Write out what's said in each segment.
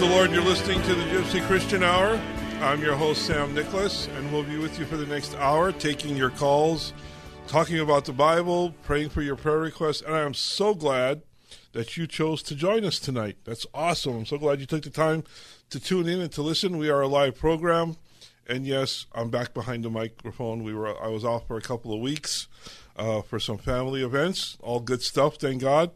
the Lord. You're listening to the Gypsy Christian Hour. I'm your host, Sam Nicholas, and we'll be with you for the next hour, taking your calls, talking about the Bible, praying for your prayer requests. And I am so glad that you chose to join us tonight. That's awesome. I'm so glad you took the time to tune in and to listen. We are a live program. And yes, I'm back behind the microphone. We were I was off for a couple of weeks uh, for some family events. All good stuff, thank God.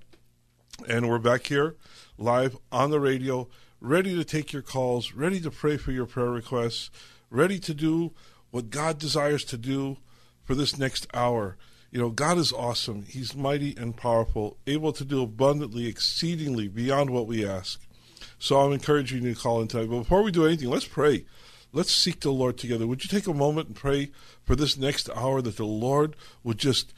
And we're back here live on the radio, ready to take your calls, ready to pray for your prayer requests, ready to do what God desires to do for this next hour. You know, God is awesome. He's mighty and powerful, able to do abundantly, exceedingly beyond what we ask. So I'm encouraging you to call in tonight. But before we do anything, let's pray. Let's seek the Lord together. Would you take a moment and pray for this next hour that the Lord would just,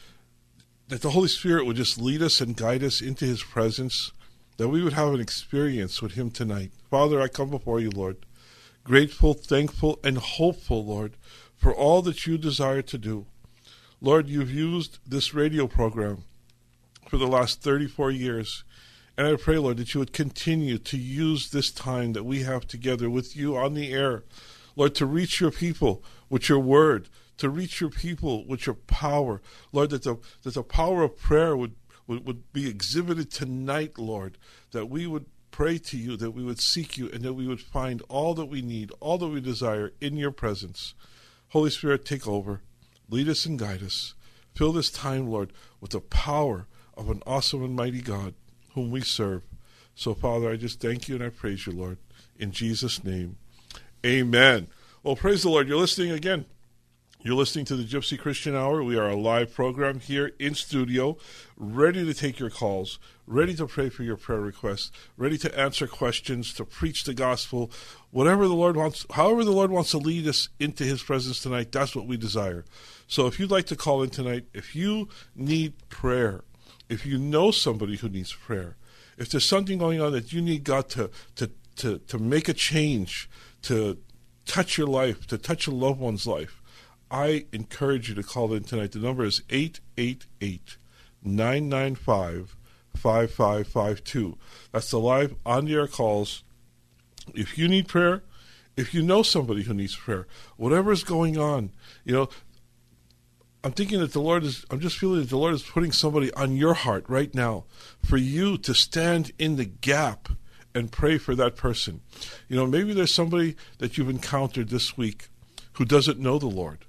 that the Holy Spirit would just lead us and guide us into His presence? That we would have an experience with Him tonight. Father, I come before you, Lord, grateful, thankful, and hopeful, Lord, for all that you desire to do. Lord, you've used this radio program for the last 34 years. And I pray, Lord, that you would continue to use this time that we have together with you on the air, Lord, to reach your people with your word, to reach your people with your power. Lord, that the, that the power of prayer would would, would be exhibited tonight, Lord, that we would pray to you, that we would seek you, and that we would find all that we need, all that we desire in your presence. Holy Spirit, take over. Lead us and guide us. Fill this time, Lord, with the power of an awesome and mighty God whom we serve. So, Father, I just thank you and I praise you, Lord. In Jesus' name, amen. Well, praise the Lord. You're listening again you're listening to the Gypsy Christian Hour. We are a live program here in studio, ready to take your calls, ready to pray for your prayer requests, ready to answer questions, to preach the gospel, whatever the Lord wants, however the Lord wants to lead us into His presence tonight. That's what we desire. So if you'd like to call in tonight, if you need prayer, if you know somebody who needs prayer, if there's something going on that you need God to to to, to make a change, to touch your life, to touch a loved one's life I encourage you to call in tonight. The number is 888 995 5552. That's the live on the air calls. If you need prayer, if you know somebody who needs prayer, whatever is going on, you know, I'm thinking that the Lord is, I'm just feeling that the Lord is putting somebody on your heart right now for you to stand in the gap and pray for that person. You know, maybe there's somebody that you've encountered this week who doesn't know the Lord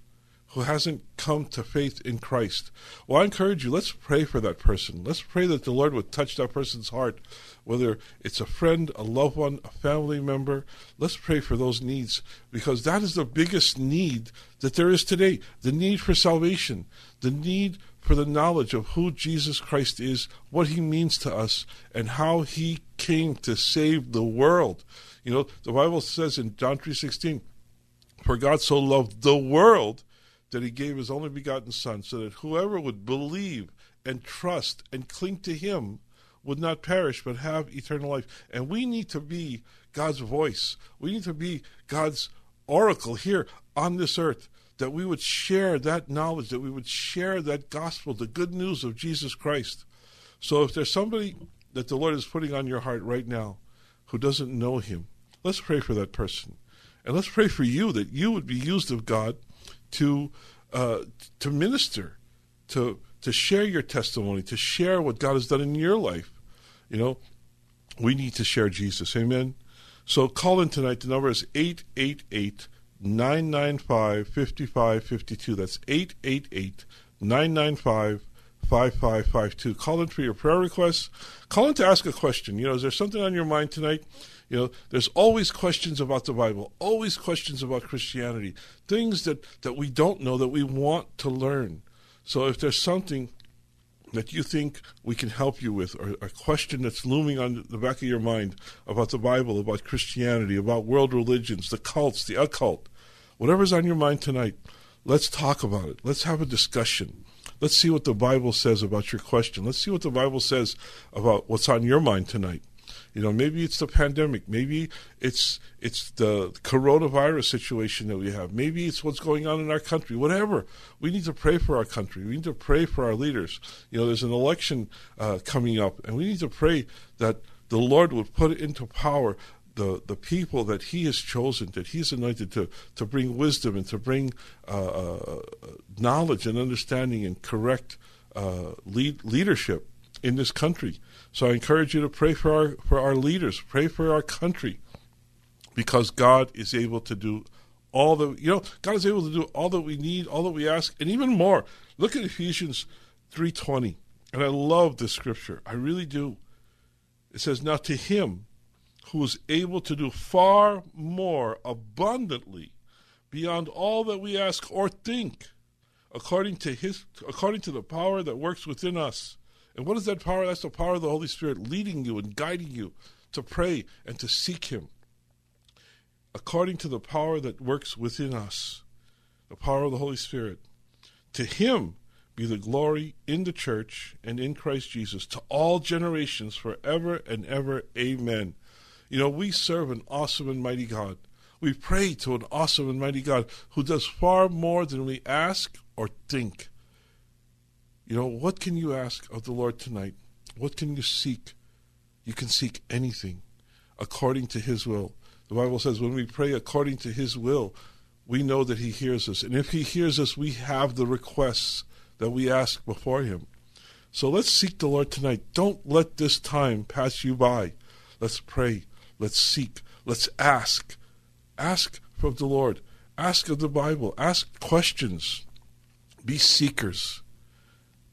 who hasn't come to faith in Christ. Well, I encourage you, let's pray for that person. Let's pray that the Lord would touch that person's heart, whether it's a friend, a loved one, a family member. Let's pray for those needs because that is the biggest need that there is today the need for salvation, the need for the knowledge of who Jesus Christ is, what he means to us, and how he came to save the world. You know, the Bible says in John 3:16, "For God so loved the world that he gave his only begotten Son, so that whoever would believe and trust and cling to him would not perish but have eternal life. And we need to be God's voice. We need to be God's oracle here on this earth, that we would share that knowledge, that we would share that gospel, the good news of Jesus Christ. So if there's somebody that the Lord is putting on your heart right now who doesn't know Him, let's pray for that person. And let's pray for you that you would be used of God to uh, to minister, to to share your testimony, to share what God has done in your life. You know, we need to share Jesus. Amen. So call in tonight. The number is 888 995 5552. That's 888 995 5552. Call in for your prayer requests. Call in to ask a question. You know, is there something on your mind tonight? You know, there's always questions about the Bible, always questions about Christianity, things that, that we don't know that we want to learn. So if there's something that you think we can help you with, or a question that's looming on the back of your mind about the Bible, about Christianity, about world religions, the cults, the occult, whatever's on your mind tonight, let's talk about it. Let's have a discussion. Let's see what the Bible says about your question. Let's see what the Bible says about what's on your mind tonight. You know, maybe it's the pandemic. Maybe it's it's the coronavirus situation that we have. Maybe it's what's going on in our country. Whatever. We need to pray for our country. We need to pray for our leaders. You know, there's an election uh, coming up, and we need to pray that the Lord would put into power the, the people that He has chosen, that He's anointed to, to bring wisdom and to bring uh, uh, knowledge and understanding and correct uh, lead, leadership in this country. So I encourage you to pray for our for our leaders, pray for our country, because God is able to do all that you know. God is able to do all that we need, all that we ask, and even more. Look at Ephesians three twenty, and I love this scripture. I really do. It says, "Now to Him who is able to do far more abundantly beyond all that we ask or think." according to his according to the power that works within us and what is that power? That's the power of the Holy Spirit leading you and guiding you to pray and to seek Him. According to the power that works within us, the power of the Holy Spirit. To Him be the glory in the church and in Christ Jesus to all generations forever and ever. Amen. You know, we serve an awesome and mighty God. We pray to an awesome and mighty God who does far more than we ask or think. You know, what can you ask of the Lord tonight? What can you seek? You can seek anything according to His will. The Bible says when we pray according to His will, we know that He hears us. And if He hears us, we have the requests that we ask before Him. So let's seek the Lord tonight. Don't let this time pass you by. Let's pray. Let's seek. Let's ask. Ask from the Lord. Ask of the Bible. Ask questions. Be seekers.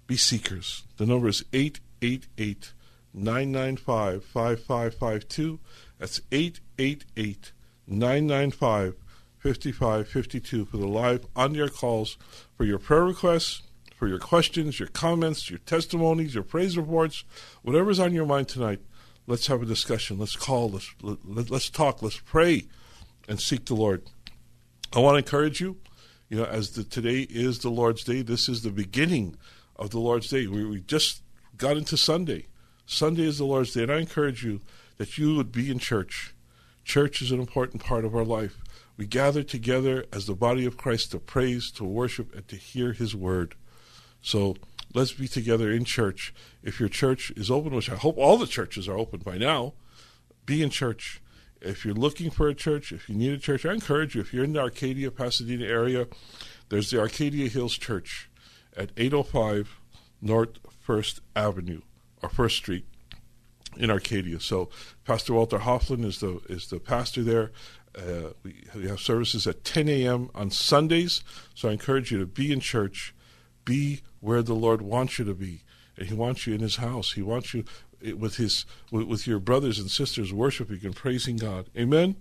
Be seekers. The number is 888 995 5552. That's 888 995 5552 for the live on air calls for your prayer requests, for your questions, your comments, your testimonies, your praise reports, whatever's on your mind tonight. Let's have a discussion. Let's call. Let's let, let's talk. Let's pray, and seek the Lord. I want to encourage you. You know, as the, today is the Lord's Day, this is the beginning of the Lord's Day. We, we just got into Sunday. Sunday is the Lord's Day, and I encourage you that you would be in church. Church is an important part of our life. We gather together as the body of Christ to praise, to worship, and to hear His word. So let's be together in church. If your church is open, which I hope all the churches are open by now, be in church. If you're looking for a church, if you need a church, I encourage you. If you're in the Arcadia, Pasadena area, there's the Arcadia Hills Church at 805 North First Avenue or First Street in Arcadia. So Pastor Walter Hofflin is the is the pastor there. Uh, we, we have services at 10 a.m. on Sundays. So I encourage you to be in church, be where the Lord wants you to be, and He wants you in His house. He wants you with His with, with your brothers and sisters worshiping and praising God. Amen.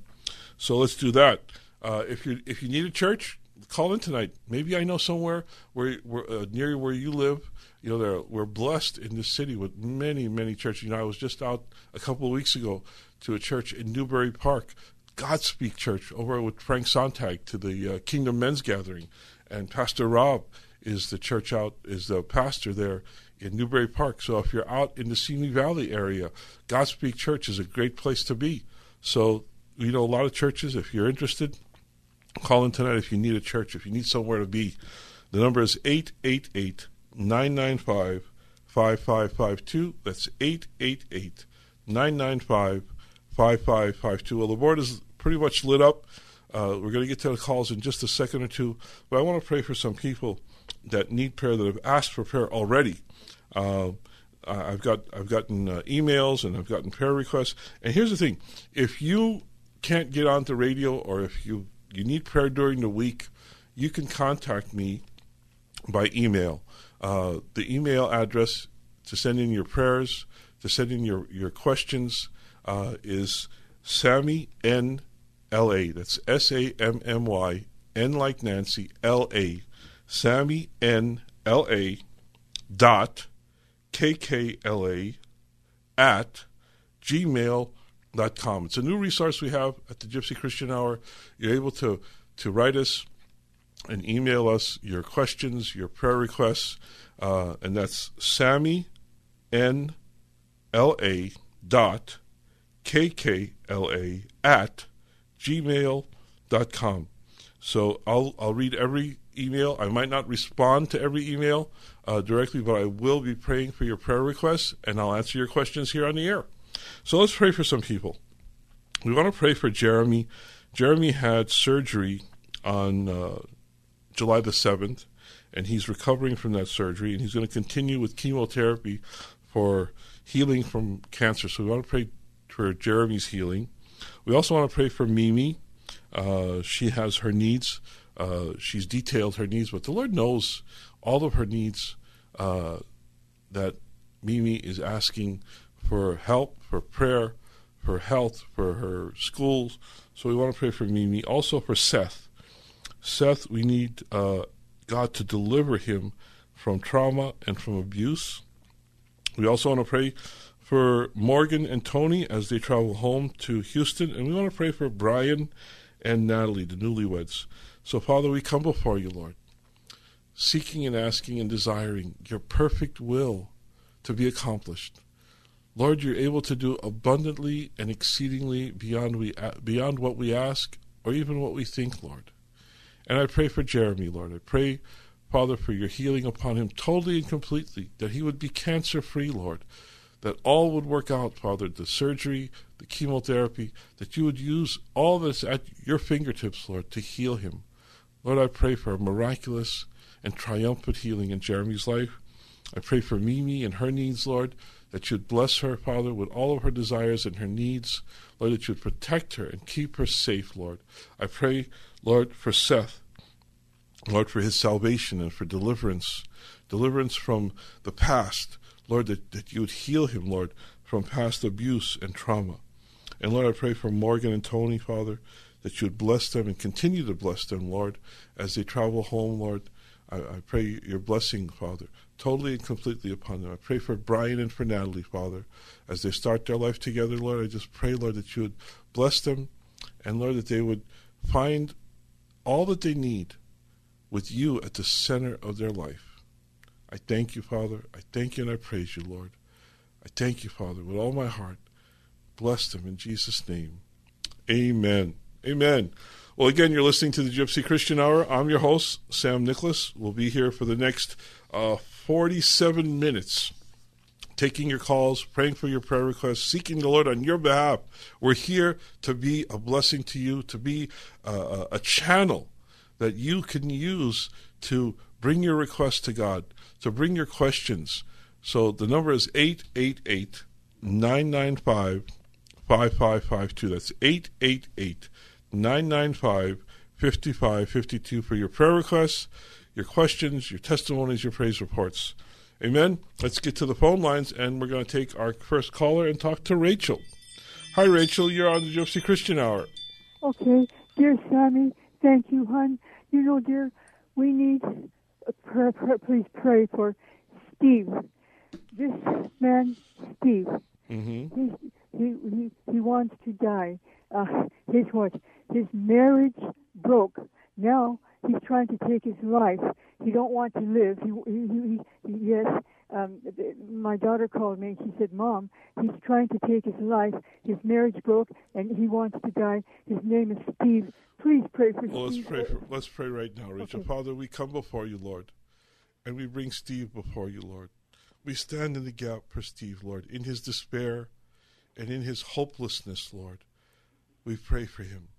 So let's do that. Uh, if you if you need a church, call in tonight. Maybe I know somewhere where, where uh, near where you live. You know, we're blessed in this city with many, many churches. You know, I was just out a couple of weeks ago to a church in Newbury Park, Godspeak Church, over with Frank Sontag to the uh, Kingdom Men's Gathering, and Pastor Rob is the church out is the pastor there in Newbury Park. So if you're out in the Simi Valley area, Godspeak Church is a great place to be. So you know, a lot of churches. If you're interested, Call in tonight if you need a church, if you need somewhere to be. The number is 888 995 5552. That's 888 995 5552. Well, the board is pretty much lit up. Uh, we're going to get to the calls in just a second or two, but I want to pray for some people that need prayer that have asked for prayer already. Uh, I've got I've gotten uh, emails and I've gotten prayer requests. And here's the thing: if you can't get on the radio or if you you need prayer during the week, you can contact me by email. Uh, the email address to send in your prayers, to send in your your questions, uh, is Sammy N L A. That's S A M M Y N like Nancy L A. Sammy N L A dot kkla at gmail.com. It's a new resource we have at the Gypsy Christian Hour. You're able to, to write us and email us your questions, your prayer requests, uh, and that's Sammy N L A dot kkla at gmail.com. So I'll I'll read every email. I might not respond to every email uh, directly, but I will be praying for your prayer requests and I'll answer your questions here on the air. So let's pray for some people. We want to pray for Jeremy. Jeremy had surgery on uh, July the 7th, and he's recovering from that surgery, and he's going to continue with chemotherapy for healing from cancer. So we want to pray for Jeremy's healing. We also want to pray for Mimi. Uh, she has her needs. Uh, she's detailed her needs, but the Lord knows all of her needs uh, that Mimi is asking for help, for prayer, for health, for her schools. So we want to pray for Mimi. Also for Seth. Seth, we need uh, God to deliver him from trauma and from abuse. We also want to pray for Morgan and Tony as they travel home to Houston. And we want to pray for Brian and Natalie, the newlyweds. So, Father, we come before you, Lord seeking and asking and desiring your perfect will to be accomplished. Lord, you're able to do abundantly and exceedingly beyond we beyond what we ask or even what we think, Lord. And I pray for Jeremy, Lord. I pray, Father, for your healing upon him totally and completely, that he would be cancer free, Lord. That all would work out, Father, the surgery, the chemotherapy, that you would use all this at your fingertips, Lord, to heal him. Lord, I pray for a miraculous and triumphant healing in Jeremy's life. I pray for Mimi and her needs, Lord, that you'd bless her, Father, with all of her desires and her needs. Lord, that you'd protect her and keep her safe, Lord. I pray, Lord, for Seth, Lord, for his salvation and for deliverance, deliverance from the past. Lord, that, that you would heal him, Lord, from past abuse and trauma. And Lord, I pray for Morgan and Tony, Father, that you would bless them and continue to bless them, Lord, as they travel home, Lord, I, I pray your blessing, Father, totally and completely upon them. I pray for Brian and for Natalie, Father, as they start their life together, Lord. I just pray, Lord, that you would bless them and, Lord, that they would find all that they need with you at the center of their life. I thank you, Father. I thank you and I praise you, Lord. I thank you, Father, with all my heart. Bless them in Jesus' name. Amen. Amen. Well, again, you're listening to the Gypsy Christian Hour. I'm your host, Sam Nicholas. We'll be here for the next uh, 47 minutes, taking your calls, praying for your prayer requests, seeking the Lord on your behalf. We're here to be a blessing to you, to be uh, a channel that you can use to bring your requests to God, to bring your questions. So the number is 888 995 5552. That's 888 995 5552 for your prayer requests, your questions, your testimonies, your praise reports. Amen. Let's get to the phone lines, and we're going to take our first caller and talk to Rachel. Hi, Rachel. You're on the Gypsy Christian Hour. Okay. Dear Sammy, thank you, hon. You know, dear, we need prayer, prayer, please pray for Steve. This man, Steve, mm-hmm. he, he, he, he wants to die. Uh, his what? His marriage broke. Now he's trying to take his life. He don't want to live. He, he, he, he yes. Um, my daughter called me. She said, "Mom, he's trying to take his life. His marriage broke, and he wants to die. His name is Steve. Please pray for well, Steve." Let's pray. For, let's pray right now, Rachel. Okay. Father, we come before you, Lord, and we bring Steve before you, Lord. We stand in the gap for Steve, Lord, in his despair and in his hopelessness, Lord. We pray for him.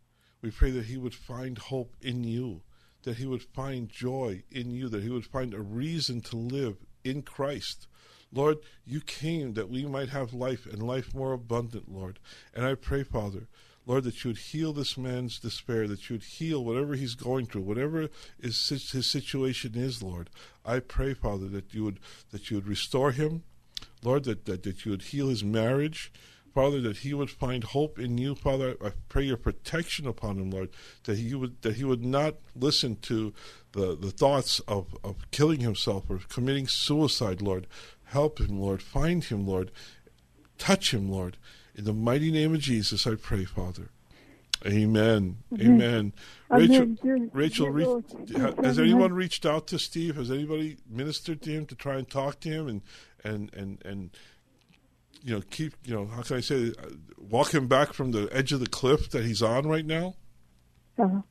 We pray that he would find hope in you, that he would find joy in you, that he would find a reason to live in Christ. Lord, you came that we might have life and life more abundant, Lord. And I pray, Father, Lord, that you would heal this man's despair, that you would heal whatever he's going through, whatever is his situation is, Lord. I pray, Father, that you would that you would restore him, Lord, that, that, that you would heal his marriage, Father, that he would find hope in you, Father. I pray your protection upon him, Lord, that he would that he would not listen to the, the thoughts of, of killing himself or committing suicide, Lord. Help him, Lord. Find him, Lord. Touch him, Lord. In the mighty name of Jesus, I pray, Father. Amen. Amen. Rachel, Rachel, re- has anyone reached out to Steve? Has anybody ministered to him to try and talk to him and and and and you know keep you know how can I say uh, walk him back from the edge of the cliff that he's on right now? Uh-huh.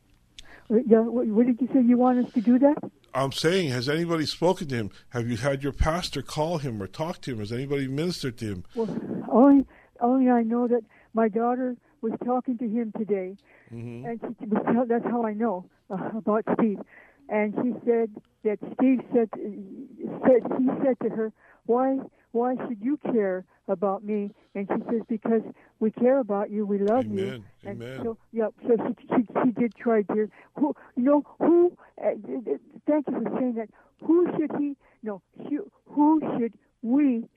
Yeah, what did you say? You want us to do that? I'm saying, has anybody spoken to him? Have you had your pastor call him or talk to him? Has anybody ministered to him? Well, only only I know that my daughter was talking to him today, mm-hmm. and she, that's how I know uh, about Steve. And she said that Steve said said he said to her, "Why why should you care about me?" And she says, "Because we care about you, we love Amen. you." And Amen. So yeah, so she, she she did try, dear. Who you know who? Uh, thank you for saying that. Who should he? No, who should we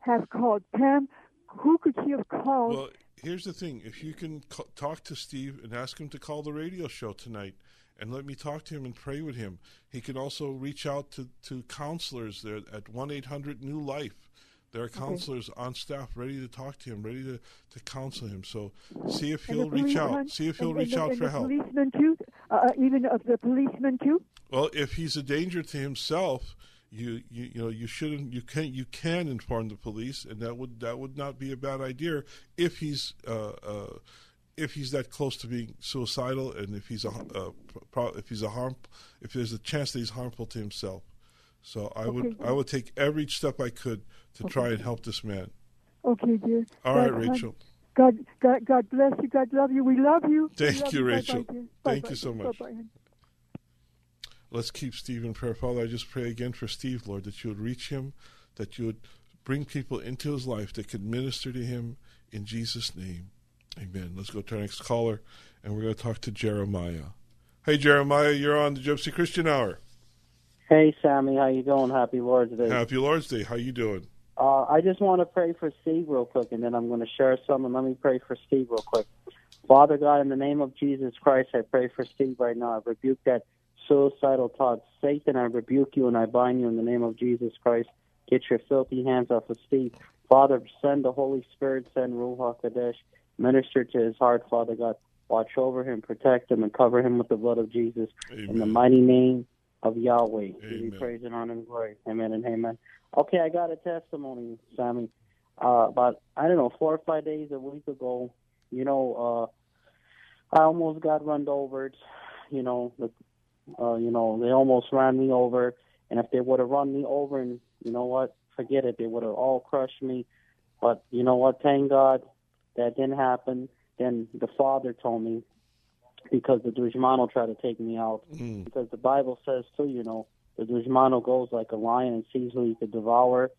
have called? Pam, who could she have called? Well, here's the thing: if you can talk to Steve and ask him to call the radio show tonight, and let me talk to him and pray with him, he can also reach out to to counselors there at one eight hundred New Life. There are counselors okay. on staff ready to talk to him, ready to, to counsel him. So see if he'll reach out. See if he'll and, reach and, out and for help. Policeman too, uh, uh, even of the policeman too. Well, if he's a danger to himself, you, you you know you shouldn't you can you can inform the police, and that would that would not be a bad idea if he's uh, uh, if he's that close to being suicidal, and if he's a uh, if he's a harm if there's a chance that he's harmful to himself. So I okay. would I would take every step I could to okay. try and help this man. Okay, dear. All God, right, Rachel. God, God, God bless you. God love you. We love you. Thank love you, Rachel. Bye-bye, Thank Bye-bye. you so much. Bye-bye. Let's keep Steve in prayer. Father, I just pray again for Steve, Lord, that you would reach him, that you would bring people into his life that could minister to him in Jesus' name. Amen. Let's go to our next caller, and we're going to talk to Jeremiah. Hey, Jeremiah, you're on the Gypsy Christian Hour. Hey, Sammy, how you doing? Happy Lord's Day. Happy Lord's Day. How you doing? Uh, I just want to pray for Steve real quick, and then I'm going to share some. And let me pray for Steve real quick. Father God, in the name of Jesus Christ, I pray for Steve right now. I rebuke that suicidal thoughts. Satan, I rebuke you and I bind you in the name of Jesus Christ. Get your filthy hands off of Steve. Father, send the Holy Spirit, send Ruach Kadesh. Minister to his heart, Father God. Watch over him, protect him, and cover him with the blood of Jesus. Amen. In the mighty name of Yahweh. Amen. Praise and honor and glory. Amen and amen. Okay, I got a testimony, Sammy. Uh, about, I don't know, four or five days, a week ago, you know, uh, I almost got run over. You know, the uh, you know, they almost ran me over. And if they would have run me over, and you know what, forget it, they would have all crushed me. But you know what? Thank God that didn't happen. Then the Father told me because the Dushmano tried to take me out. Mm. Because the Bible says too, you know, the Dushmano goes like a lion and sees who he could devour.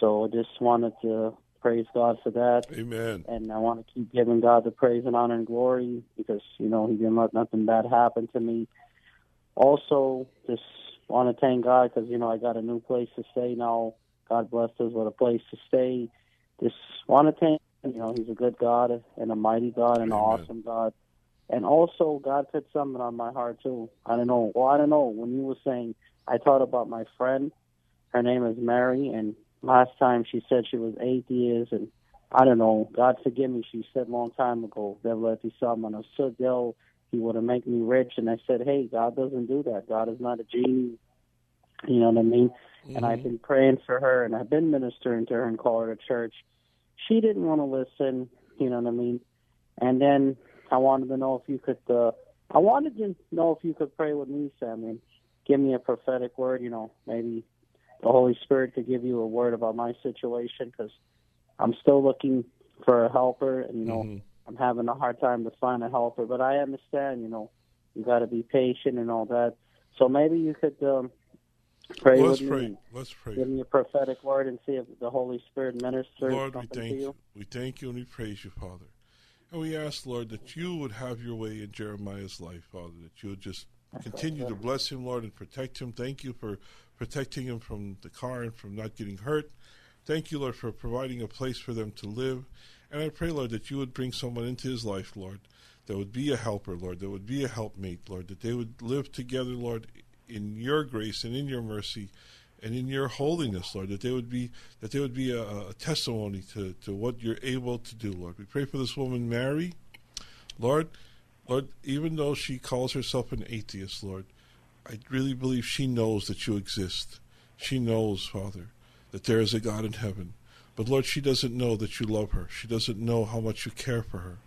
So I just wanted to praise God for that. Amen. And I want to keep giving God the praise and honor and glory because, you know, He didn't let nothing bad happen to me also just want to thank God because you know I got a new place to stay now. God bless us with a place to stay. Just want to thank you know He's a good God and a mighty God and an awesome God. And also God put something on my heart too. I don't know. Well, I don't know. When you were saying, I thought about my friend. Her name is Mary, and last time she said she was eight years, and I don't know. God forgive me. She said a long time ago, "They'll let you someone a they'll he would have made me rich. And I said, hey, God doesn't do that. God is not a genie. You know what I mean? Mm-hmm. And I've been praying for her, and I've been ministering to her and call her to church. She didn't want to listen. You know what I mean? And then I wanted to know if you could. uh I wanted to know if you could pray with me, Sam, and give me a prophetic word. You know, maybe the Holy Spirit could give you a word about my situation because I'm still looking for a helper, and you know Mhm. I'm having a hard time to find a helper. But I understand, you know, you got to be patient and all that. So maybe you could um, pray Let's with pray. me Let's pray. give me a prophetic word and see if the Holy Spirit ministers Lord, we something to thank you. you. We thank you and we praise you, Father. And we ask, Lord, that you would have your way in Jeremiah's life, Father, that you would just continue to bless him, Lord, and protect him. Thank you for protecting him from the car and from not getting hurt. Thank you, Lord, for providing a place for them to live. And I pray, Lord, that you would bring someone into his life, Lord, that would be a helper, Lord, that would be a helpmate, Lord, that they would live together, Lord, in your grace and in your mercy and in your holiness, Lord, that they would be that they would be a, a testimony to, to what you're able to do, Lord. We pray for this woman, Mary, Lord, Lord, even though she calls herself an atheist, Lord, I really believe she knows that you exist. She knows, Father, that there is a God in heaven. But Lord, she doesn't know that you love her. She doesn't know how much you care for her.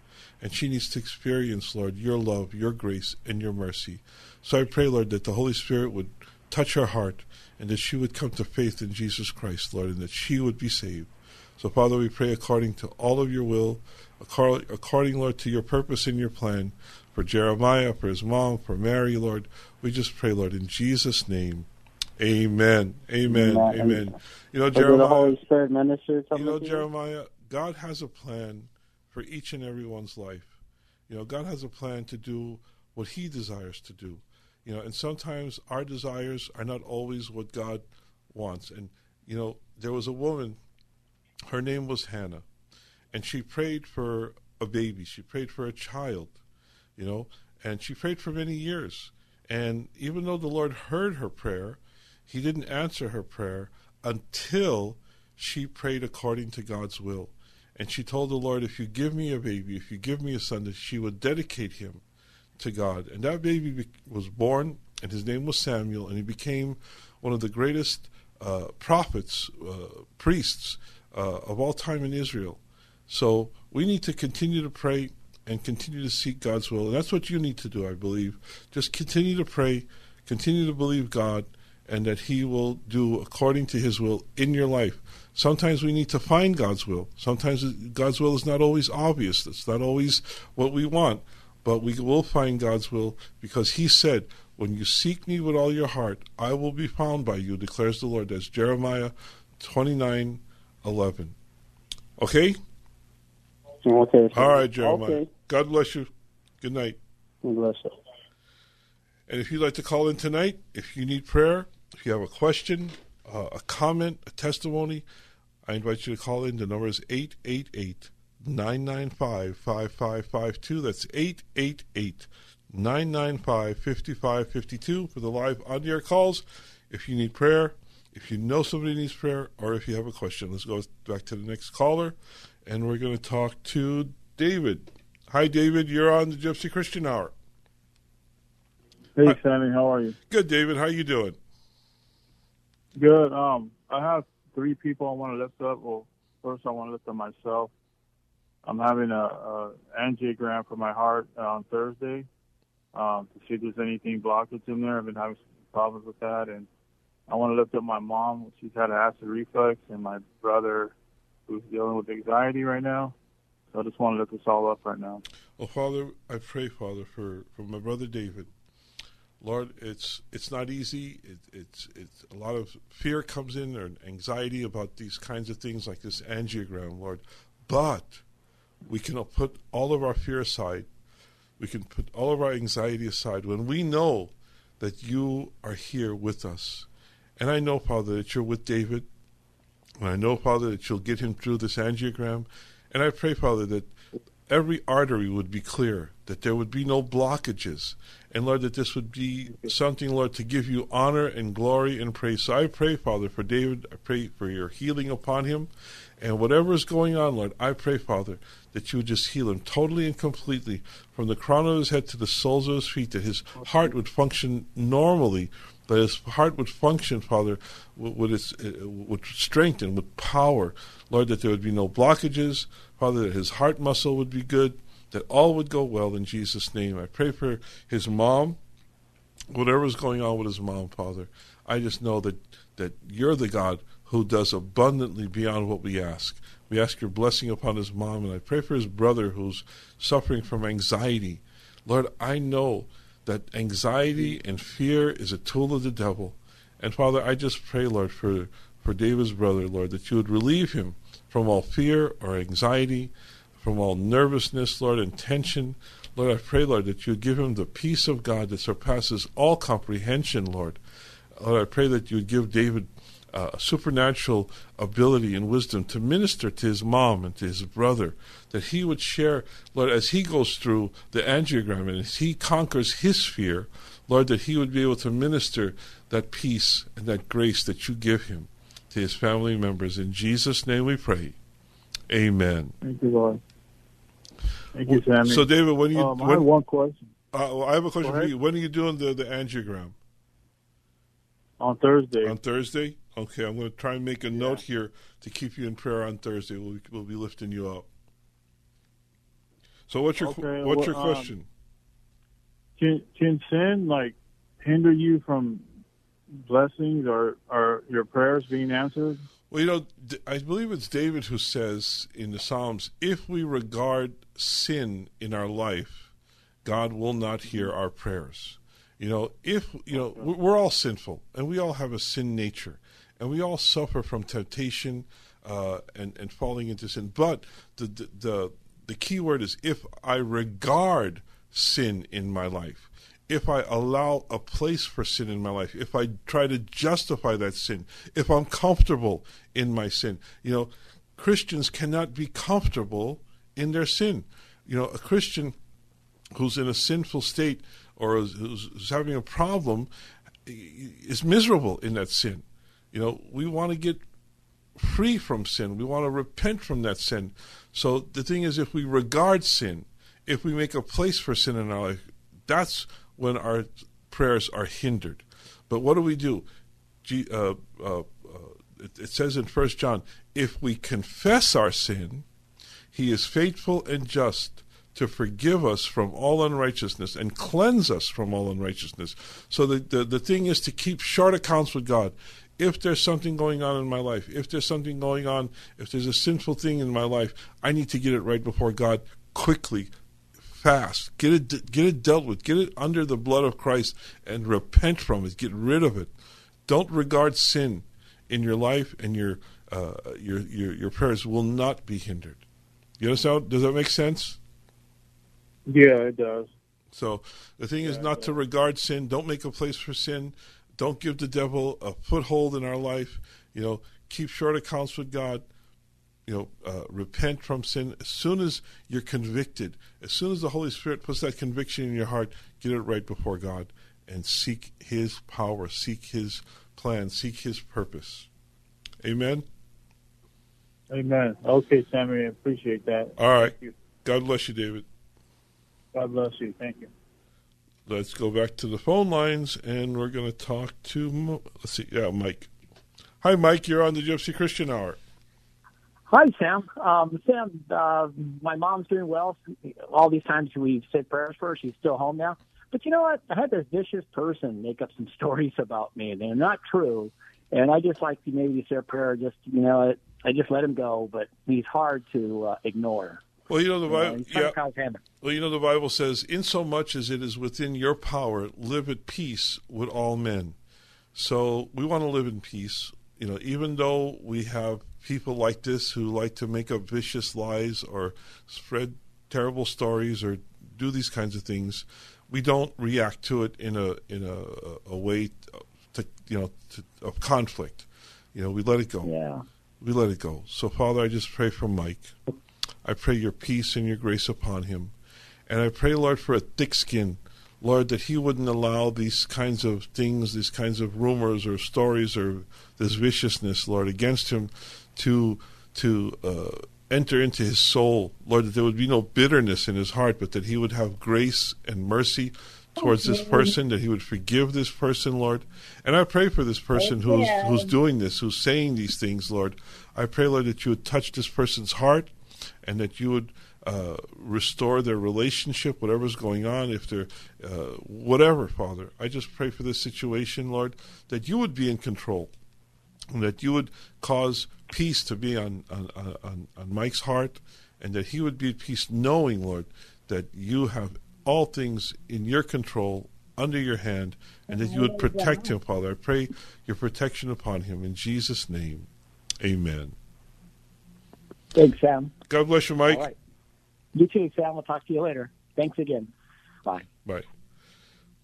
And she needs to experience, Lord, your love, your grace, and your mercy. So I pray, Lord, that the Holy Spirit would touch her heart and that she would come to faith in Jesus Christ, Lord, and that she would be saved. So, Father, we pray according to all of your will, according, according, Lord, to your purpose and your plan for Jeremiah, for his mom, for Mary, Lord. We just pray, Lord, in Jesus' name. Amen. Amen. Amen. Amen. You know, did the Jeremiah. Holy Spirit minister You know. Jeremiah, God has a plan for each and everyone's life. You know, God has a plan to do what He desires to do. You know, and sometimes our desires are not always what God wants. And, you know, there was a woman, her name was Hannah, and she prayed for a baby. She prayed for a child, you know, and she prayed for many years. And even though the Lord heard her prayer, He didn't answer her prayer until she prayed according to God's will. And she told the Lord, if you give me a baby, if you give me a son, that she would dedicate him to God. And that baby be- was born, and his name was Samuel, and he became one of the greatest uh, prophets, uh, priests uh, of all time in Israel. So we need to continue to pray and continue to seek God's will. And that's what you need to do, I believe. Just continue to pray, continue to believe God, and that He will do according to His will in your life. Sometimes we need to find God's will. Sometimes God's will is not always obvious, it's not always what we want, but we will find God's will because He said, When you seek me with all your heart, I will be found by you, declares the Lord. That's Jeremiah 29 11. Okay? Okay. All right, Jeremiah. Okay. God bless you. Good night. God bless you. And if you'd like to call in tonight, if you need prayer, if you have a question, uh, a comment, a testimony, I invite you to call in. The number is 888 995 5552. That's 888 995 5552 for the live on air calls. If you need prayer, if you know somebody needs prayer, or if you have a question, let's go back to the next caller. And we're going to talk to David. Hi, David. You're on the Gypsy Christian Hour. Hey Hi. Sammy, how are you? Good, David. How you doing? Good. Um, I have three people I want to lift up. Well, first I want to lift up myself. I'm having a, a angiogram for my heart on Thursday um, to see if there's anything blockage in there. I've been having some problems with that, and I want to lift up my mom. She's had acid reflux, and my brother, who's dealing with anxiety right now. So I just want to lift us all up right now. Well, Father, I pray, Father, for, for my brother David. Lord, it's it's not easy. It, it's it's a lot of fear comes in or anxiety about these kinds of things like this angiogram, Lord. But we can put all of our fear aside. We can put all of our anxiety aside when we know that you are here with us. And I know, Father, that you're with David. And I know, Father, that you'll get him through this angiogram. And I pray, Father, that every artery would be clear, that there would be no blockages. And Lord, that this would be something, Lord, to give you honor and glory and praise. So I pray, Father, for David. I pray for your healing upon him. And whatever is going on, Lord, I pray, Father, that you would just heal him totally and completely from the crown of his head to the soles of his feet, that his heart would function normally, that his heart would function, Father, with, its uh, with strength and with power. Lord, that there would be no blockages, Father, that his heart muscle would be good, that all would go well in Jesus' name. I pray for his mom, whatever is going on with his mom, Father. I just know that, that you're the God who does abundantly beyond what we ask. We ask your blessing upon his mom, and I pray for his brother who's suffering from anxiety. Lord, I know that anxiety and fear is a tool of the devil. And Father, I just pray, Lord, for, for David's brother, Lord, that you would relieve him from all fear or anxiety, from all nervousness, Lord, and tension. Lord, I pray, Lord, that you would give him the peace of God that surpasses all comprehension, Lord. Lord, I pray that you would give David uh, supernatural ability and wisdom to minister to his mom and to his brother, that he would share, Lord, as he goes through the angiogram and as he conquers his fear, Lord, that he would be able to minister that peace and that grace that you give him to his family members. In Jesus' name we pray. Amen. Thank you, Lord. Thank you, Sammy. So, David, when you. Um, when, I have one question. Uh, well, I have a question for you. When are you doing the, the angiogram? On Thursday. On Thursday? Okay, I'm going to try and make a note here to keep you in prayer on Thursday. We'll, we'll be lifting you up. So, what's your Okay, what's well, your um, question? Can can sin like hinder you from blessings or or your prayers being answered? Well, you know, I believe it's David who says in the Psalms, if we regard sin in our life, God will not hear our prayers. You know, if, you know, we- we're all sinful and we all have a sin nature and we all suffer from temptation uh, and, and falling into sin. But the, the, the, the key word is if I regard sin in my life if I allow a place for sin in my life, if I try to justify that sin, if I'm comfortable in my sin, you know, Christians cannot be comfortable in their sin. You know, a Christian who's in a sinful state or who's, who's having a problem is miserable in that sin. You know, we want to get free from sin. We want to repent from that sin. So the thing is, if we regard sin, if we make a place for sin in our life, that's when our prayers are hindered. But what do we do? G, uh, uh, uh, it, it says in First John, if we confess our sin, he is faithful and just to forgive us from all unrighteousness and cleanse us from all unrighteousness. So the, the, the thing is to keep short accounts with God. If there's something going on in my life, if there's something going on, if there's a sinful thing in my life, I need to get it right before God quickly, fast. Get it get it dealt with. Get it under the blood of Christ and repent from it. Get rid of it. Don't regard sin in your life and your uh, your, your your prayers will not be hindered. You understand? Does that make sense? Yeah, it does. So the thing is not to regard sin. Don't make a place for sin. Don't give the devil a foothold in our life. You know, keep short accounts with God. You know, uh, repent from sin as soon as you're convicted. As soon as the Holy Spirit puts that conviction in your heart, get it right before God and seek His power, seek His plan, seek His purpose. Amen. Amen. Okay, Sammy, I appreciate that. All right. God bless you, David. God bless you. Thank you. Let's go back to the phone lines, and we're going to talk to let's see, yeah, Mike. Hi, Mike. You're on the Gypsy Christian Hour. Hi, Sam. Um, Sam, uh, my mom's doing well. All these times we've said prayers for her, she's still home now. But you know what? I had this vicious person make up some stories about me, and they're not true. And I just like to maybe say a prayer, just, you know, I just let him go, but he's hard to uh, ignore. Well, you know the You know, Bible. Yeah. to cause havoc. Well, you know the Bible says, "In so much as it is within your power, live at peace with all men." So we want to live in peace. You know, even though we have people like this who like to make up vicious lies or spread terrible stories or do these kinds of things, we don't react to it in a in a, a way to you know to, of conflict. You know, we let it go. Yeah. We let it go. So, Father, I just pray for Mike. I pray your peace and your grace upon him. And I pray, Lord, for a thick skin. Lord, that he wouldn't allow these kinds of things, these kinds of rumors or stories or this viciousness, Lord, against him to to uh, enter into his soul. Lord, that there would be no bitterness in his heart, but that he would have grace and mercy towards this person, that he would forgive this person, Lord. And I pray for this person who's who's doing this, who's saying these things, Lord. I pray, Lord, that you would touch this person's heart and that you would uh, restore their relationship, whatever's going on, if they're uh, whatever, Father. I just pray for this situation, Lord, that you would be in control. and that you would cause peace to be on, on, on, on Mike's heart, and that he would be at peace knowing, Lord, that you have all things in your control, under your hand, and that you would protect him, Father. I pray your protection upon him in Jesus' name. Amen. Thanks, Sam. God bless you, Mike. You too, Sam. We'll talk to you later. Thanks again. Bye. Bye.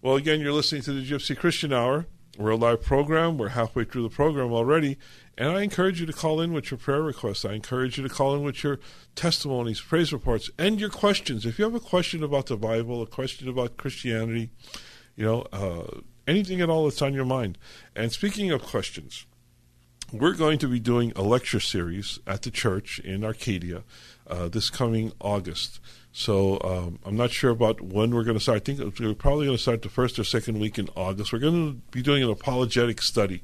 Well, again, you're listening to the Gypsy Christian Hour. We're a live program. We're halfway through the program already. And I encourage you to call in with your prayer requests. I encourage you to call in with your testimonies, praise reports, and your questions. If you have a question about the Bible, a question about Christianity, you know, uh, anything at all that's on your mind. And speaking of questions, we're going to be doing a lecture series at the church in Arcadia uh, this coming August. So um, I'm not sure about when we're going to start. I think we're probably going to start the first or second week in August. We're going to be doing an apologetic study.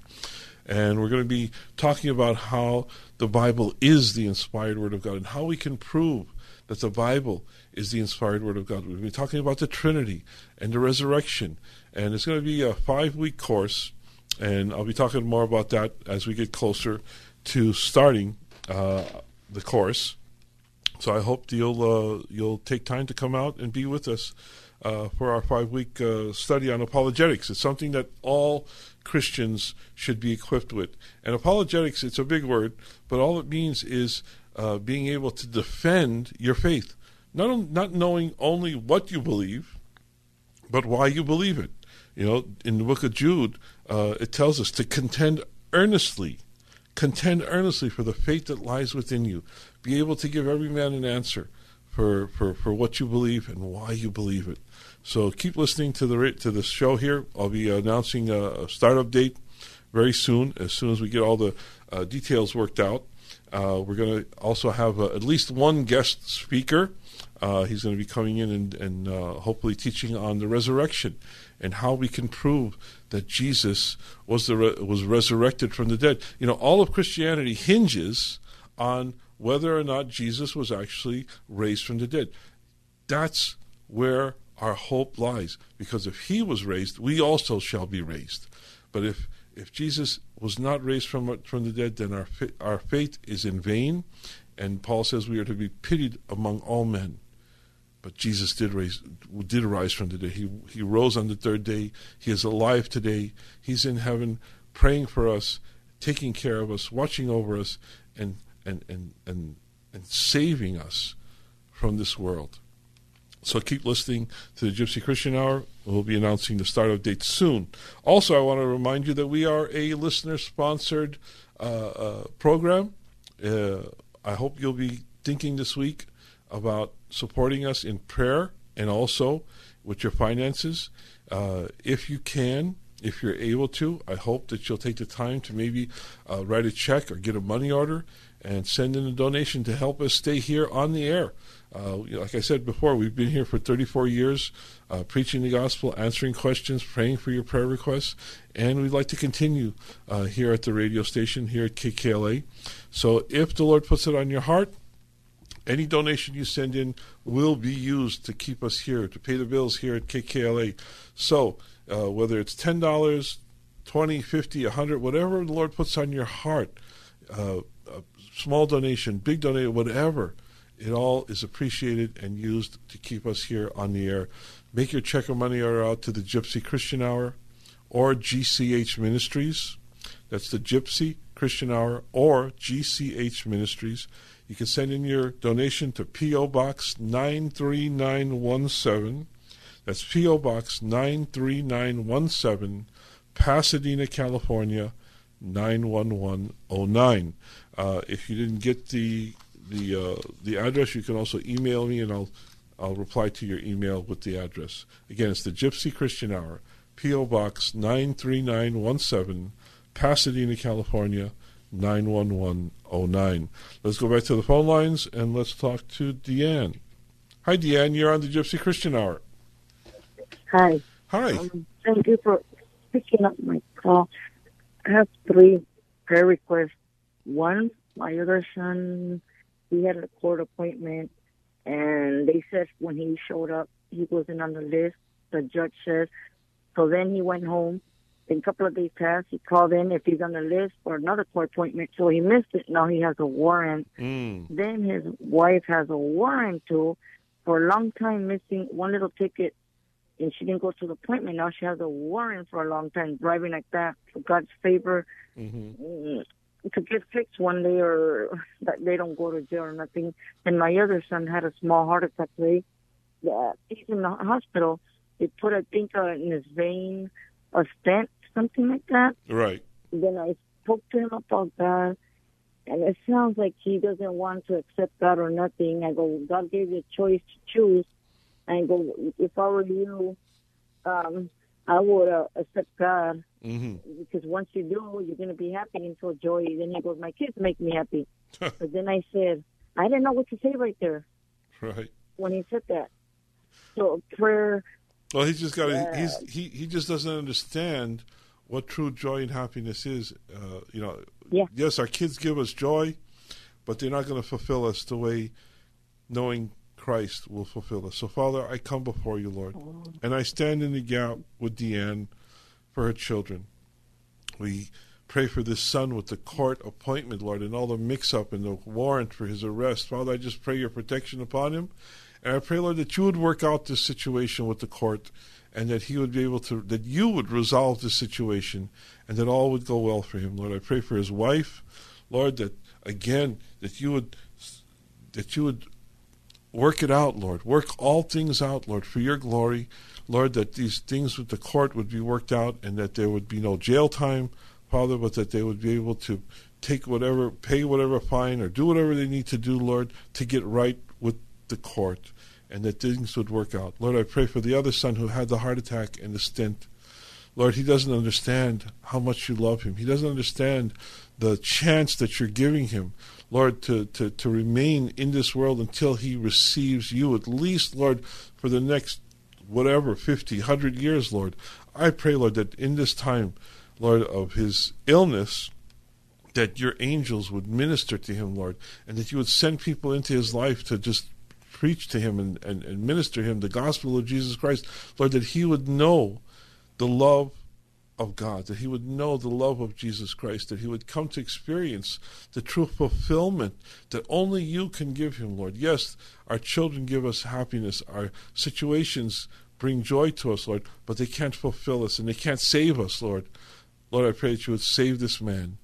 And we're going to be talking about how the Bible is the inspired Word of God and how we can prove that the Bible is the inspired Word of God. We're going to be talking about the Trinity and the resurrection. And it's going to be a five week course. And I'll be talking more about that as we get closer to starting uh, the course. So I hope you'll uh, you'll take time to come out and be with us uh, for our five week uh, study on apologetics. It's something that all Christians should be equipped with. And apologetics, it's a big word, but all it means is uh, being able to defend your faith, not not knowing only what you believe, but why you believe it. You know, in the book of Jude, uh, it tells us to contend earnestly, contend earnestly for the faith that lies within you. Be able to give every man an answer for, for, for what you believe and why you believe it. So keep listening to the to the show here. I'll be announcing a, a startup date very soon. As soon as we get all the uh, details worked out, uh, we're going to also have uh, at least one guest speaker. Uh, he's going to be coming in and, and uh, hopefully teaching on the resurrection and how we can prove that Jesus was the re- was resurrected from the dead. You know, all of Christianity hinges on whether or not Jesus was actually raised from the dead. That's where our hope lies. Because if he was raised, we also shall be raised. But if if Jesus was not raised from from the dead, then our our faith is in vain. And Paul says we are to be pitied among all men. But Jesus did raise did arise from the dead. He he rose on the third day. He is alive today. He's in heaven, praying for us, taking care of us, watching over us, and and and and, and saving us from this world. So keep listening to the Gypsy Christian Hour. We'll be announcing the start of date soon. Also, I want to remind you that we are a listener sponsored uh, uh, program. Uh, I hope you'll be thinking this week about supporting us in prayer and also with your finances. Uh, if you can, if you're able to, I hope that you'll take the time to maybe uh, write a check or get a money order and send in a donation to help us stay here on the air. Uh, like I said before, we've been here for 34 years, uh, preaching the gospel, answering questions, praying for your prayer requests, and we'd like to continue uh, here at the radio station here at KKLA. So if the Lord puts it on your heart, any donation you send in will be used to keep us here, to pay the bills here at KKLA. So uh, whether it's $10, 20 50 100 whatever the Lord puts on your heart, uh, small donation, big donation, whatever – it all is appreciated and used to keep us here on the air. Make your check or money order out to the Gypsy Christian Hour or GCH Ministries. That's the Gypsy Christian Hour or GCH Ministries. You can send in your donation to P.O. Box 93917. That's P.O. Box 93917, Pasadena, California 91109. Uh, if you didn't get the the uh, the address. You can also email me, and I'll I'll reply to your email with the address. Again, it's the Gypsy Christian Hour, P.O. Box nine three nine one seven, Pasadena, California nine one one zero nine. Let's go back to the phone lines and let's talk to Deanne. Hi, Deanne. You're on the Gypsy Christian Hour. Hi. Hi. Um, thank you for picking up my call. I have three prayer requests. One, my other son he had a court appointment, and they said when he showed up, he wasn't on the list. The judge says. So then he went home, Then a couple of days passed. He called in if he's on the list for another court appointment, so he missed it. Now he has a warrant. Mm. Then his wife has a warrant too for a long time missing one little ticket, and she didn't go to the appointment. Now she has a warrant for a long time driving like that. For God's favor, Mm-hmm. mm, to get fixed one day or that they don't go to jail or nothing. And my other son had a small heart attack today. Yeah, he's in the hospital. They put, I think, uh, in his vein a stent, something like that. Right. Then I spoke to him about that, and it sounds like he doesn't want to accept God or nothing. I go, God gave you a choice to choose. And I go, if I were you, um, I would uh, accept God Mm-hmm. because once you do, you're going to be happy and feel joy. Then he goes, my kids make me happy. but then I said, I didn't know what to say right there Right. when he said that. So prayer, Well, he's just got. Yeah. He's he he just doesn't understand what true joy and happiness is. Uh, you know. Yeah. Yes, our kids give us joy, but they're not going to fulfill us the way knowing Christ will fulfill us. So, Father, I come before you, Lord, and I stand in the gap with Deanne for her children. We pray for this son with the court appointment, Lord, and all the mix up and the warrant for his arrest. Father, I just pray your protection upon him. And I pray, Lord, that you would work out this situation with the court and that he would be able to, that you would resolve this situation and that all would go well for him. Lord, I pray for his wife, Lord, that again, that you would, that you would work it out, Lord. Work all things out, Lord, for your glory. Lord, that these things with the court would be worked out and that there would be no jail time, Father, but that they would be able to take whatever, pay whatever fine or do whatever they need to do, Lord, to get right with the court and that things would work out. Lord, I pray for the other son who had the heart attack and the stent. Lord, he doesn't understand how much you love him. He doesn't understand the chance that you're giving him, Lord, to, to, to remain in this world until he receives you, at least, Lord, for the next whatever, 50, 100 years, Lord. I pray, Lord, that in this time, Lord, of his illness, that your angels would minister to him, Lord, and that you would send people into his life to just preach to him and, and, and minister him the gospel of Jesus Christ, Lord, that he would know the love of God, that he would know the love of Jesus Christ, that he would come to experience the true fulfillment that only you can give him, Lord. Yes, our children give us happiness, our situations bring joy to us, Lord, but they can't fulfill us and they can't save us, Lord. Lord, I pray that you would save this man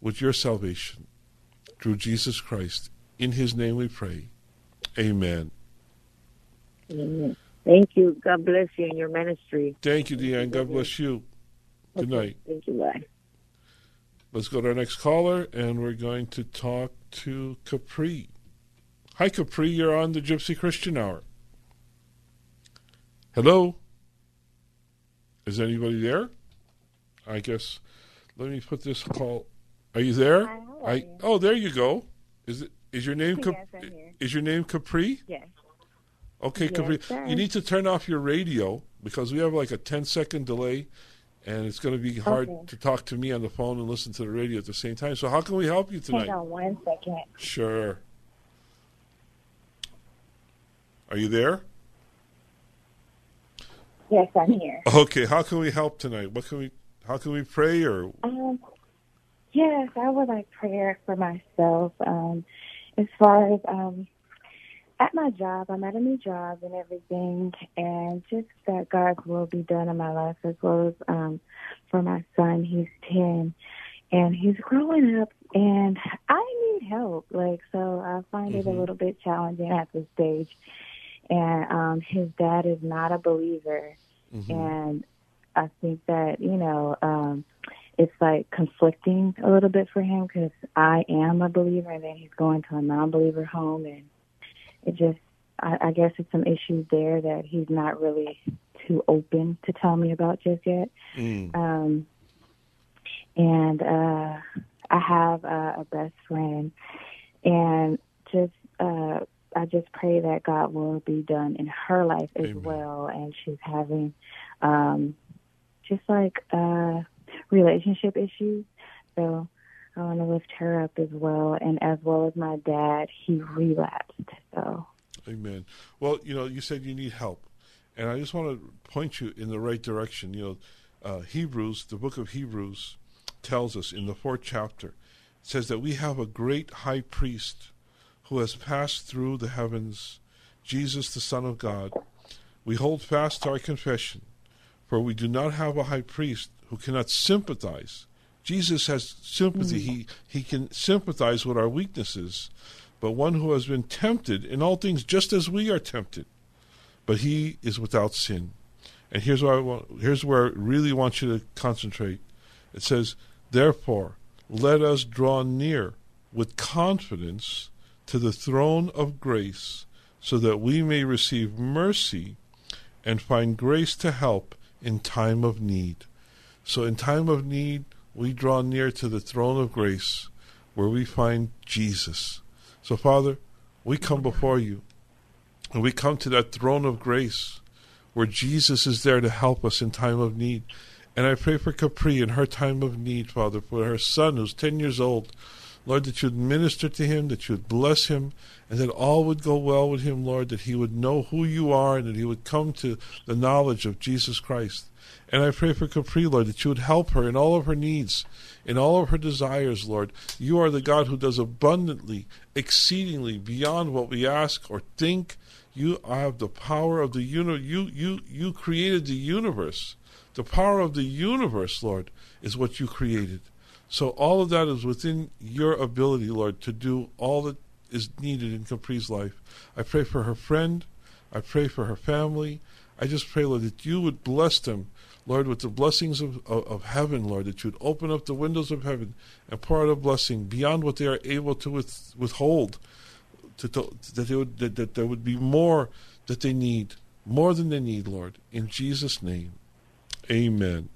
with your salvation through Jesus Christ. In his name we pray. Amen. Amen. Thank you. God bless you in your ministry. Thank you, Deanne. God bless you. Good night. Thank you. Bye. Let's go to our next caller, and we're going to talk to Capri. Hi, Capri. You're on the Gypsy Christian Hour. Hello? Is anybody there? I guess. Let me put this call. Are you there? Hi, how are I. you? Oh, there you go. Is it? Is your name? Cap- Yes. Is your name Capri? Yes. Okay, Yes, Capri. sir. You need to turn off your radio because we have like a 10 second delay and it's going to be hard Okay. to talk to me on the phone and listen to the radio at the same time. So, how can we help you tonight? Hang on one second. Sure. Are you there? Yes, I'm here. Okay, how can we help tonight? What can we how can we pray or Um, yes, I would like prayer for myself. Um, as far as um, at my job, I'm at a new job and everything, and just that God's will be done in my life, as well as um, for my son. He's ten, and he's growing up, and I need help. Like, so I find it a Mhm. little bit challenging at this stage. And um, his dad is not a believer, and I think that you know um, it's like conflicting a little bit for him because I am a believer, and then he's going to a non-believer home, and it just I, I guess it's some issues there that he's not really too open to tell me about just yet. Um, and uh, I have uh, a best friend, and just uh, I just pray that God will be done in her life as well, and she's having um, just like uh, relationship issues. So I want to lift her up as well, and as well as my dad, he relapsed. So Amen. Well, you know, you said you need help, and I just want to point you in the right direction. You know, uh, Hebrews, the book of Hebrews, tells us in the fourth chapter, says that we have a great high priest who has passed through the heavens, Jesus, the Son of God. We hold fast our confession, for we do not have a high priest who cannot sympathize. Jesus has sympathy. Mm. He, he can sympathize with our weaknesses, but one who has been tempted in all things just as we are tempted, but he is without sin. And here's where I want, here's where I really want you to concentrate. It says, Therefore, let us draw near with confidence to the throne of grace, so that we may receive mercy and find grace to help in time of need. So, in time of need, we draw near to the throne of grace where we find Jesus. So, Father, we come before you and we come to that throne of grace where Jesus is there to help us in time of need. And I pray for Capri in her time of need, Father, for her son who's 10 years old. Lord, that you'd minister to him, that you'd bless him, and that all would go well with him, Lord, that he would know who you are and that he would come to the knowledge of Jesus Christ. And I pray for Capri, Lord, that you would help her in all of her needs, in all of her desires, Lord. You are the God who does abundantly, exceedingly, beyond what we ask or think. You have the power of the universe. You, you, you created the universe. The power of the universe, Lord, is what you created. So all of that is within your ability, Lord, to do all that is needed in Capri's life. I pray for her friend. I pray for her family. I just pray, Lord, that you would bless them Lord, with the blessings of, of, of, heaven, Lord, that you would open up the windows of heaven and pour out a blessing beyond what they are able to with, withhold, to, to, that, they would, that, that there would be more that they need, more than they need, Lord. In Jesus' name, amen.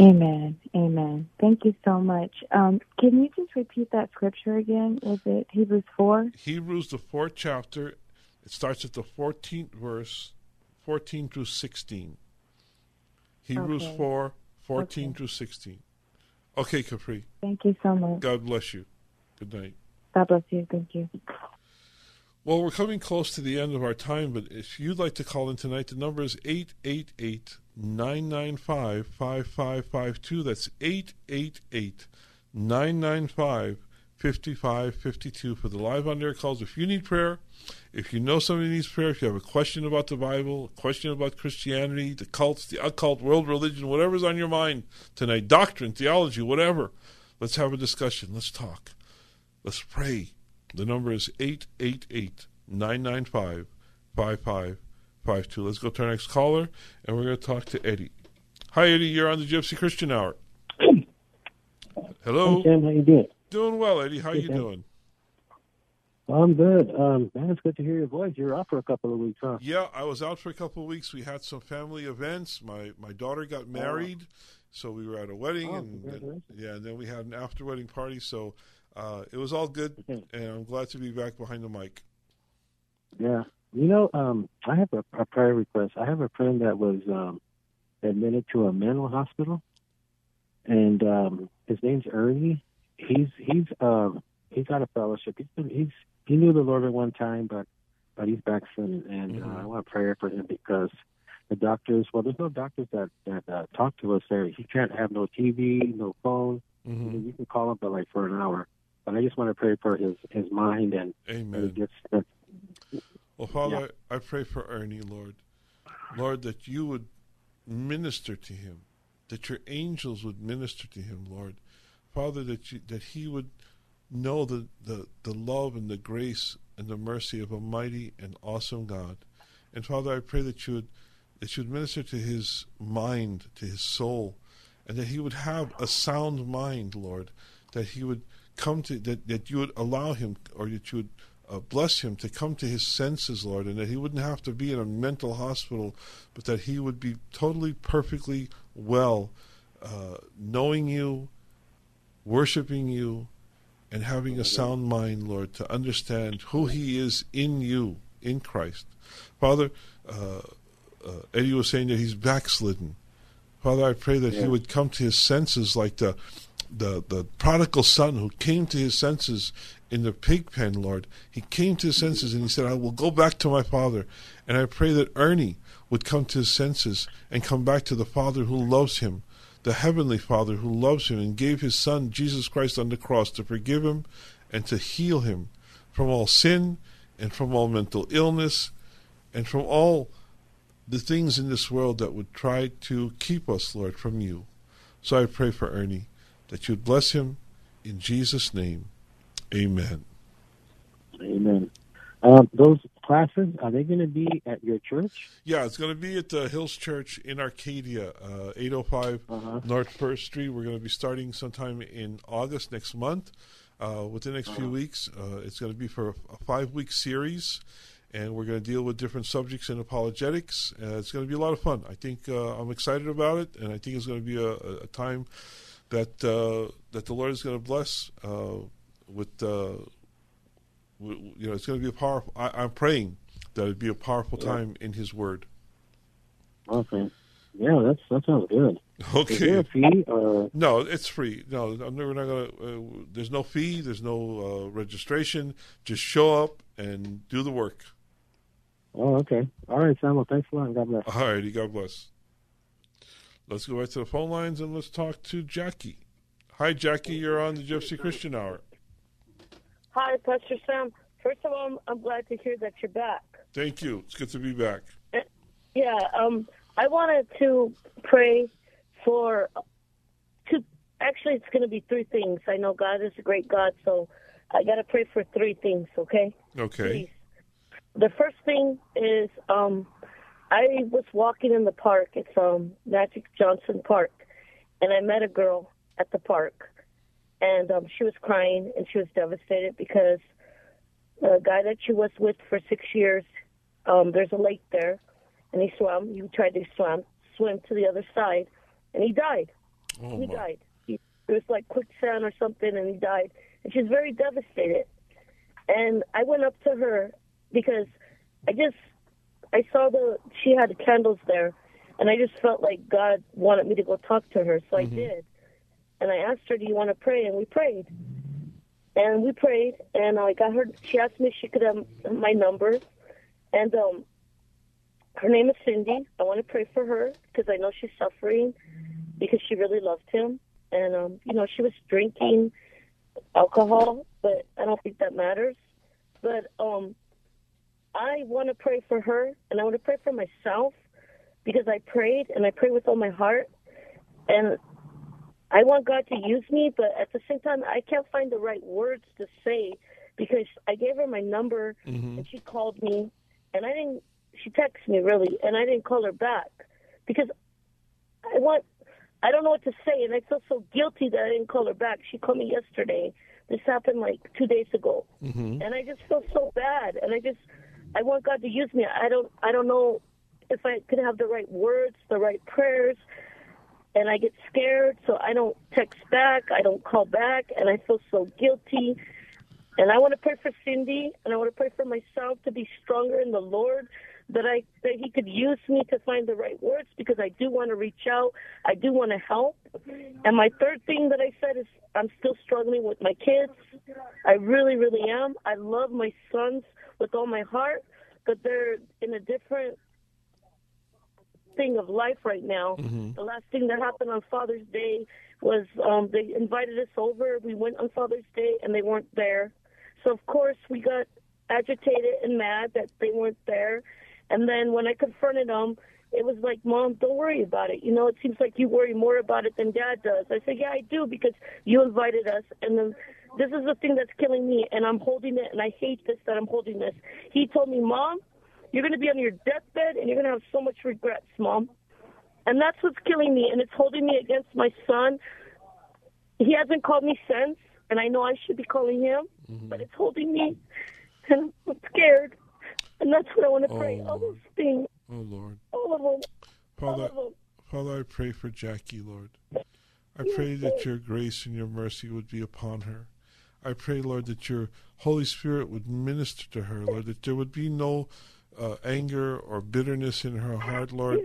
Amen. Amen. Thank you so much. Um, can you just repeat that scripture again? Was it Hebrews 4? Hebrews, the fourth chapter. It starts at the 14th verse, 14 through 16. Hebrews okay. 4, 14 okay. through 16. Okay, Capri. Thank you so much. God bless you. Good night. God bless you. Thank you. Well, we're coming close to the end of our time, but if you'd like to call in tonight, the number is 888 995 5552. That's 888 995 5552 for the live on air calls. If you need prayer, if you know somebody needs prayer, if you have a question about the Bible, a question about Christianity, the cults, the occult, world religion, whatever's on your mind tonight, doctrine, theology, whatever, let's have a discussion. Let's talk. Let's pray. The number is 888 995 5552. Let's go to our next caller, and we're going to talk to Eddie. Hi, Eddie. You're on the Gypsy Christian Hour. Hello. Hey, Sam. How you doing? Doing well, Eddie. How you doing? I'm good. Um, man, it's good to hear your voice. You're out for a couple of weeks, huh? Yeah, I was out for a couple of weeks. We had some family events. My my daughter got married, oh. so we were at a wedding, oh, and then, yeah, and then we had an after wedding party. So uh, it was all good, and I'm glad to be back behind the mic. Yeah, you know, um, I have a, a, prayer request. I have a friend that was um, admitted to a mental hospital, and um, his name's Ernie. He's he's um, he's got a fellowship. He's been, he's he knew the Lord at one time, but but he's backslidden, and mm-hmm. uh, I want to pray for him because the doctors. Well, there's no doctors that that uh, talk to us there. He can't have no TV, no phone. Mm-hmm. You can call him, but like for an hour. But I just want to pray for his his mind and Amen. And gets, uh, well, Father, yeah. I pray for Ernie, Lord, Lord, that you would minister to him, that your angels would minister to him, Lord, Father, that you, that he would know the, the, the love and the grace and the mercy of a mighty and awesome God. And Father, I pray that you would that you would minister to his mind, to his soul, and that he would have a sound mind, Lord, that he would come to that, that you would allow him or that you would uh, bless him to come to his senses, Lord, and that he wouldn't have to be in a mental hospital, but that he would be totally, perfectly well, uh, knowing you, worshiping you, and having a sound mind, Lord, to understand who He is in you, in Christ. Father, uh, uh, Eddie was saying that he's backslidden. Father, I pray that yeah. he would come to his senses like the, the, the prodigal son who came to his senses in the pig pen, Lord. He came to his senses and he said, I will go back to my father. And I pray that Ernie would come to his senses and come back to the Father who loves him, the Heavenly Father who loves him and gave his Son, Jesus Christ, on the cross to forgive him and to heal him from all sin and from all mental illness and from all the things in this world that would try to keep us, Lord, from you. So I pray for Ernie that you'd bless him in Jesus' name. Amen. Amen. Um, those classes are they going to be at your church? Yeah, it's going to be at the Hills Church in Arcadia, uh, 805 uh-huh. North First Street. We're going to be starting sometime in August next month. Uh, within the next uh-huh. few weeks, uh, it's going to be for a five-week series, and we're going to deal with different subjects in apologetics. it's going to be a lot of fun. I think uh, I'm excited about it, and I think it's going to be a, a time that uh, that the Lord is going to bless uh, with you know, it's going to be a powerful. I, am praying that it'd be a powerful time in His Word. Okay. Yeah, that's that sounds good. Okay. Is there a fee? Or? No, it's free. No, I'm never not gonna. Uh, there's no fee. There's no uh, registration. Just show up and do the work. Oh, okay. All right, Samuel. Thanks a lot. God bless. All righty. God bless. Let's go right to the phone lines and let's talk to Jackie. Hi, Jackie. You're on the Gypsy Christian Hour. Hi, Pastor Sam. First of all, I'm glad to hear that you're back. Thank you. It's good to be back. Yeah, um, I wanted to pray for two. Actually, it's going to be three things. I know God is a great God, so I got to pray for three things. Okay. Okay. Please. The first thing is um, I was walking in the park. It's um, Magic Johnson Park, and I met a girl at the park and um, she was crying and she was devastated because the guy that she was with for six years, um, there's a lake there, and he swam. He tried to swim swim to the other side, and he died. Oh he my. died. He, it was like quicksand or something, and he died. And she's very devastated. And I went up to her because I just I saw the she had candles there, and I just felt like God wanted me to go talk to her, so mm-hmm. I did and I asked her, "Do you want to pray?" And we prayed, and we prayed, and I got her. She asked me if she could have my number, and um, her name is Cindy. I want to pray for her because I know she's suffering because she really loved him, and um, you know she was drinking alcohol, but I don't think that matters. But um, I want to pray for her, and I want to pray for myself because I prayed and I prayed with all my heart, and I want God to use me, but at the same time, I can't find the right words to say because I gave her my number mm-hmm. and she called me, and I didn't. She texted me really, and I didn't call her back because I want. I don't know what to say, and I feel so guilty that I didn't call her back. She called me yesterday. This happened like two days ago, mm-hmm. and I just feel so bad. And I just, I want God to use me. I don't, I don't know if I could have the right words, the right prayers and I get scared, so I don't text back, I don't call back, and I feel so guilty. And I want to pray for Cindy, and I want to pray for myself to be stronger in the Lord, that I that He could use me to find the right words, because I do want to reach out, I do want to help. And my third thing that I said is I'm still struggling with my kids. I really, really am. I love my sons with all my heart, but they're in a different thing of life right now. Mm-hmm. The last thing that happened on Father's Day was um, they invited us over. We went on Father's Day and they weren't there. So of course we got agitated and mad that they weren't there. And then when I confronted them, it was like, Mom, don't worry about it. You know, it seems like you worry more about it than Dad does. I said, Yeah, I do because you invited us. And then this is the thing that's killing me, and I'm holding it, and I hate this that I'm holding this. He told me, Mom, you're going to be on your deathbed and you're going to have so much regrets, Mom. And that's what's killing me, and it's holding me against my son. He hasn't called me since, and I know I should be calling him, mm-hmm. but it's holding me, and I'm scared. And that's what I want to pray. Oh. All those things. Oh, Lord. All of them. Father, All of them. Father, I pray for Jackie, Lord. I pray that your grace and your mercy would be upon her. I pray, Lord, that your Holy Spirit would minister to her, Lord, that there would be no uh, anger or bitterness in her heart, Lord.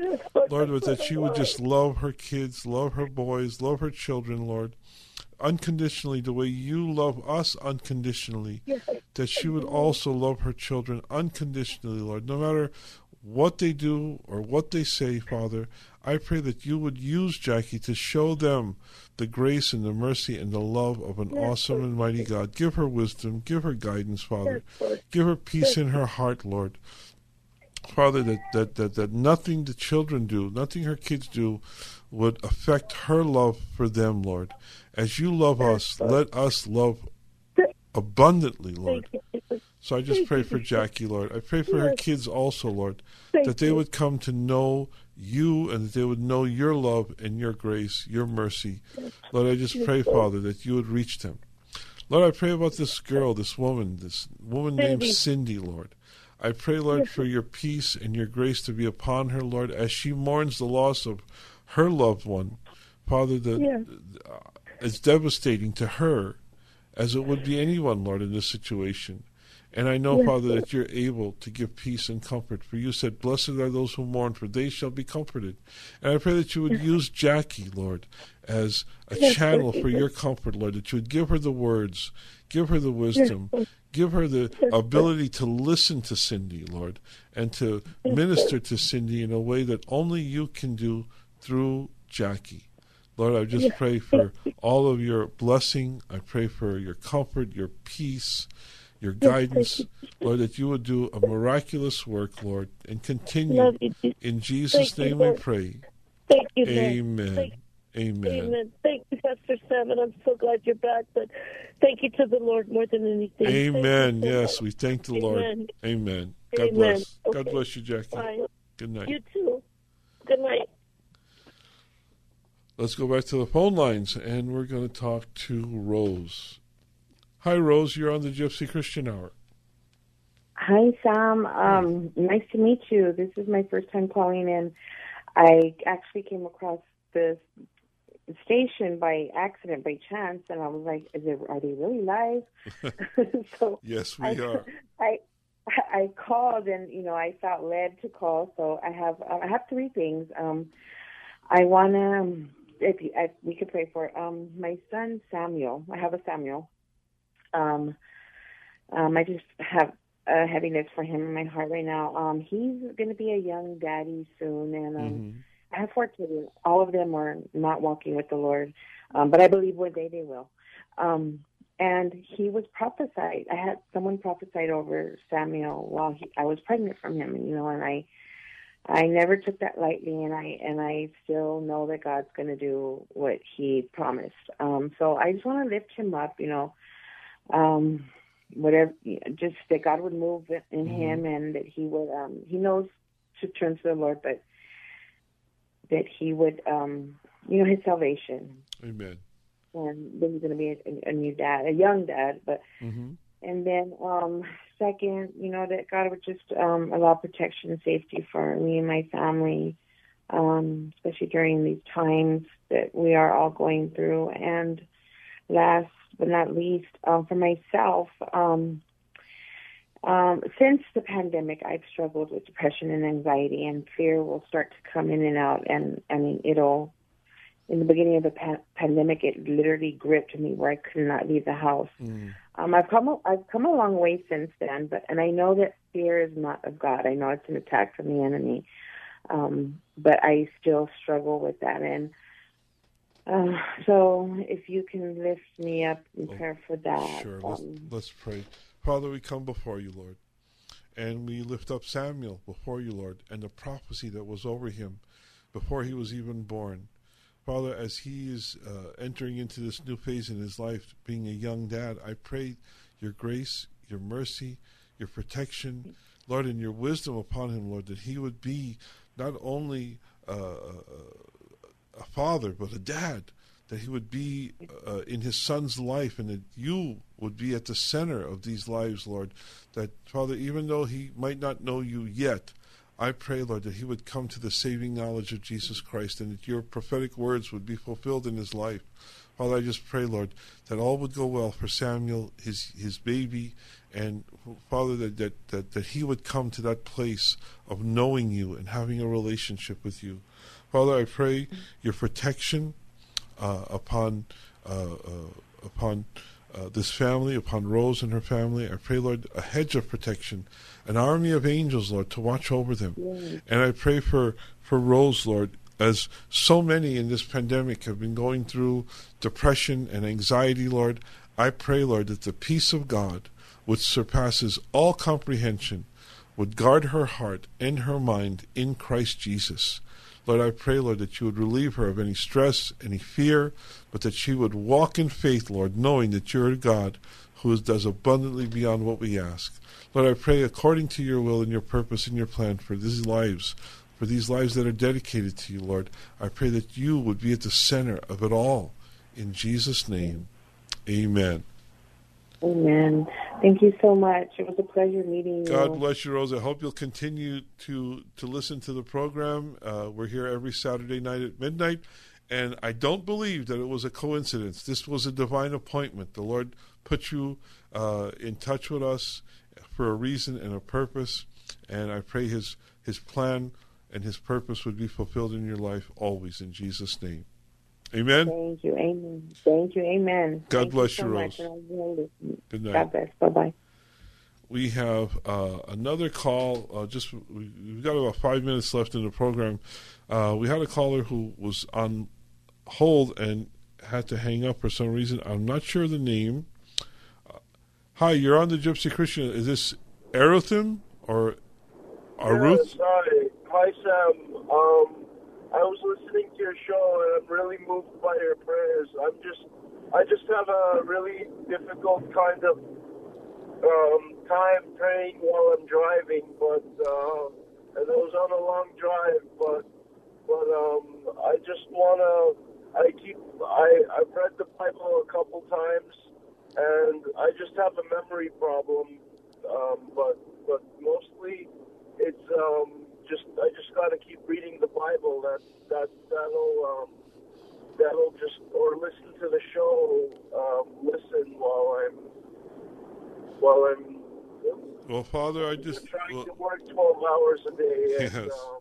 Lord, was that she would just love her kids, love her boys, love her children, Lord. unconditionally the way you love us unconditionally, that she would also love her children unconditionally, Lord. No matter what they do or what they say, Father, I pray that you would use Jackie to show them the grace and the mercy and the love of an awesome and mighty God. Give her wisdom, give her guidance, Father. Give her peace in her heart, Lord. Father, that, that, that, that nothing the children do, nothing her kids do, would affect her love for them, Lord. As you love us, let us love abundantly, Lord. So I just pray for Jackie, Lord. I pray for her kids also, Lord, that they would come to know you and that they would know your love and your grace, your mercy. Lord, I just pray, Father, that you would reach them. Lord, I pray about this girl, this woman, this woman named Cindy, Lord. I pray, Lord, for your peace and your grace to be upon her, Lord, as she mourns the loss of her loved one. Father, that uh, it's devastating to her as it would be anyone, Lord, in this situation. And I know, Yes, Father, that you're able to give peace and comfort. For you said, Blessed are those who mourn, for they shall be comforted. And I pray that you would use Jackie, Lord, as a Yes, channel for your comfort, Lord, that you would give her the words, give her the wisdom. Give her the ability to listen to Cindy, Lord, and to minister to Cindy in a way that only you can do through Jackie. Lord, I just pray for all of your blessing. I pray for your comfort, your peace, your guidance. Lord, that you would do a miraculous work, Lord, and continue. Love you, Jesus. In Jesus' name we pray. Thank you, Lord. Amen. Thank- Amen. Amen. Thank you, Pastor Sam, and I'm so glad you're back. But thank you to the Lord more than anything. Amen. so Yes, much. we thank the Amen. Lord. Amen. God Amen. bless. God bless you, Jackie. Bye. Good night. You too. Good night. Let's go back to the phone lines, and we're going to talk to Rose. Hi, Rose. You're on the Gypsy Christian Hour. Hi, Sam. Um, nice to meet you. This is my first time calling in. I actually came across this station by accident, by chance, and I was like, "Is it? Are they really live?" so Yes, we I, are. I I called, and you know, I felt led to call. So I have I have three things. Um, I want to. Um, if, you, if we could pray for um my son Samuel. I have a Samuel. Um, um, I just have a heaviness for him in my heart right now. Um, he's going to be a young daddy soon, and um, I have four children. All of them are not walking with the Lord, um, but I believe one day they will. Um, and he was prophesied. I had someone prophesied over Samuel while he, I was pregnant from him, you know, and I, I never took that lightly, and I and I still know that God's going to do what He promised. Um, so I just want to lift him up, you know, um, whatever, just that God would move in him, and that He would. Um, he knows to turn to the Lord, but that He would, um, you know, His salvation, Amen. and then he's going to be a, a new dad, a young dad, but Mm-hmm. and then um second, you know, that God would just um allow protection and safety for me and my family, um, especially during these times that we are all going through. And last but not least, um, for myself, um um, since the pandemic, I've struggled with depression and anxiety, and fear will start to come in and out. And I mean, it'll. In the beginning of the pa- pandemic, it literally gripped me where I could not leave the house. Um, I've come a, I've come a long way since then, but and I know that fear is not of God. I know it's an attack from the enemy, um, but I still struggle with that. And uh, so, if you can lift me up in prayer for that, Sure. Let's, um, let's pray. Father, we come before you, Lord, and we lift up Samuel before you, Lord, and the prophecy that was over him before he was even born. Father, as he is uh, entering into this new phase in his life, being a young dad, I pray your grace, your mercy, your protection, Lord, and your wisdom upon him, Lord, that he would be not only uh, a father, but a dad, that he would be uh, in his son's life, and that you would be at the center of these lives, Lord. That, Father, even though he might not know you yet, I pray, Lord, that he would come to the saving knowledge of Jesus Christ and that your prophetic words would be fulfilled in his life. Father, I just pray, Lord, that all would go well for Samuel, his his baby, and Father, that, that, that, that he would come to that place of knowing you and having a relationship with you. Father, I pray your protection upon uh, upon uh, this family, upon Rose and her family. I pray, Lord, a hedge of protection, an army of angels, Lord, to watch over them. Yes. And I pray for, for Rose, Lord, as so many in this pandemic have been going through depression and anxiety, Lord. I pray, Lord, that the peace of God, which surpasses all comprehension, would guard her heart and her mind in Christ Jesus. Lord, I pray, Lord, that you would relieve her of any stress, any fear, but that she would walk in faith, Lord, knowing that you're God who does abundantly beyond what we ask. Lord, I pray according to your will and your purpose and your plan for these lives, for these lives that are dedicated to you, Lord. I pray that you would be at the center of it all. In Jesus' name, amen. Amen. Thank you so much. It was a pleasure meeting you. God bless you, Rose. I hope you'll continue to to listen to the program. Uh, we're here every Saturday night at midnight, and I don't believe that it was a coincidence. This was a divine appointment. The Lord put you uh, in touch with us for a reason and a purpose, and I pray His His plan and His purpose would be fulfilled in your life always. In Jesus' name. Amen. Thank you. Amen. Thank you. Amen. God Thank bless you, you Rose. Good night. God bless. Bye bye. We have uh, another call. Uh, just we, have got about five minutes left in the program. Uh, we had a caller who was on hold and had to hang up for some reason. I'm not sure the name. Uh, hi, you're on the Gypsy Christian. Is this Erothim or Aruth? Yes, hi. Hi, Sam. Um, I was listening to your show and I'm really moved by your prayers. I'm just, I just have a really difficult kind of um, time praying while I'm driving, but uh, and it was on a long drive, but but um, I just wanna. I keep. I I've read the Bible a couple times, and I just have a memory problem. Um, but but mostly, it's um, just I just got to keep reading the Bible. That that that'll um, that'll just or listen to the show. Um, listen while I'm while I'm. Well, Father, I just trying well, to work twelve hours a day. And, yes. Um,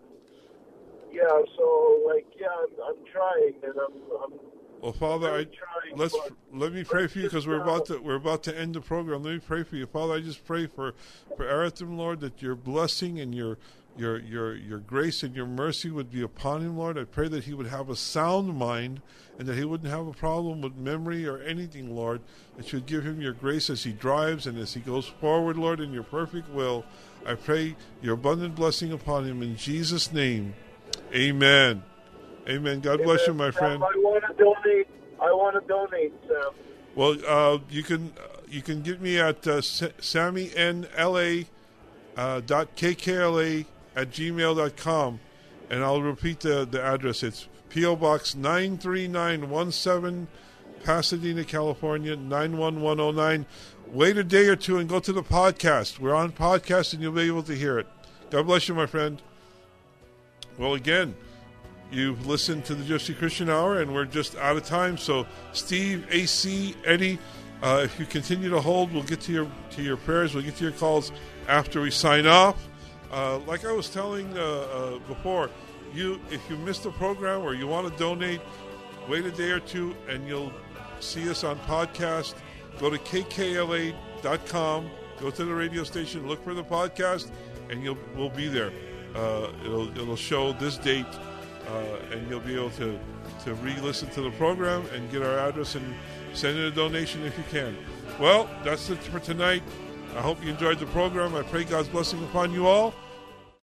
yeah. So like, yeah, I'm, I'm trying, and I'm, I'm well, Father, I let's let me pray for you because we're about to we're about to end the program. Let me pray for you, Father. I just pray for for Aratham, Lord, that your blessing and your your your your grace and your mercy would be upon him, Lord. I pray that he would have a sound mind and that he wouldn't have a problem with memory or anything, Lord. That you would give him your grace as he drives and as he goes forward, Lord, in your perfect will. I pray your abundant blessing upon him in Jesus' name. Amen. Amen. God Amen. bless you, my friend. I want to donate. I want to donate, Sam. Well, uh, you can you can get me at uh, sammynla uh, dot kkla at gmail.com. And I'll repeat the, the address. It's P.O. Box 93917, Pasadena, California, 91109. Wait a day or two and go to the podcast. We're on podcast and you'll be able to hear it. God bless you, my friend. Well, again, you've listened to the Gypsy Christian Hour, and we're just out of time. So, Steve, AC, Eddie, uh, if you continue to hold, we'll get to your to your prayers. We'll get to your calls after we sign off. Uh, like I was telling uh, uh, before, you if you missed the program or you want to donate, wait a day or two and you'll see us on podcast. Go to kkla.com, go to the radio station, look for the podcast, and you'll we'll be there. Uh, it'll it'll show this date, uh, and you'll be able to to re-listen to the program and get our address and send in a donation if you can. Well, that's it for tonight. I hope you enjoyed the program. I pray God's blessing upon you all.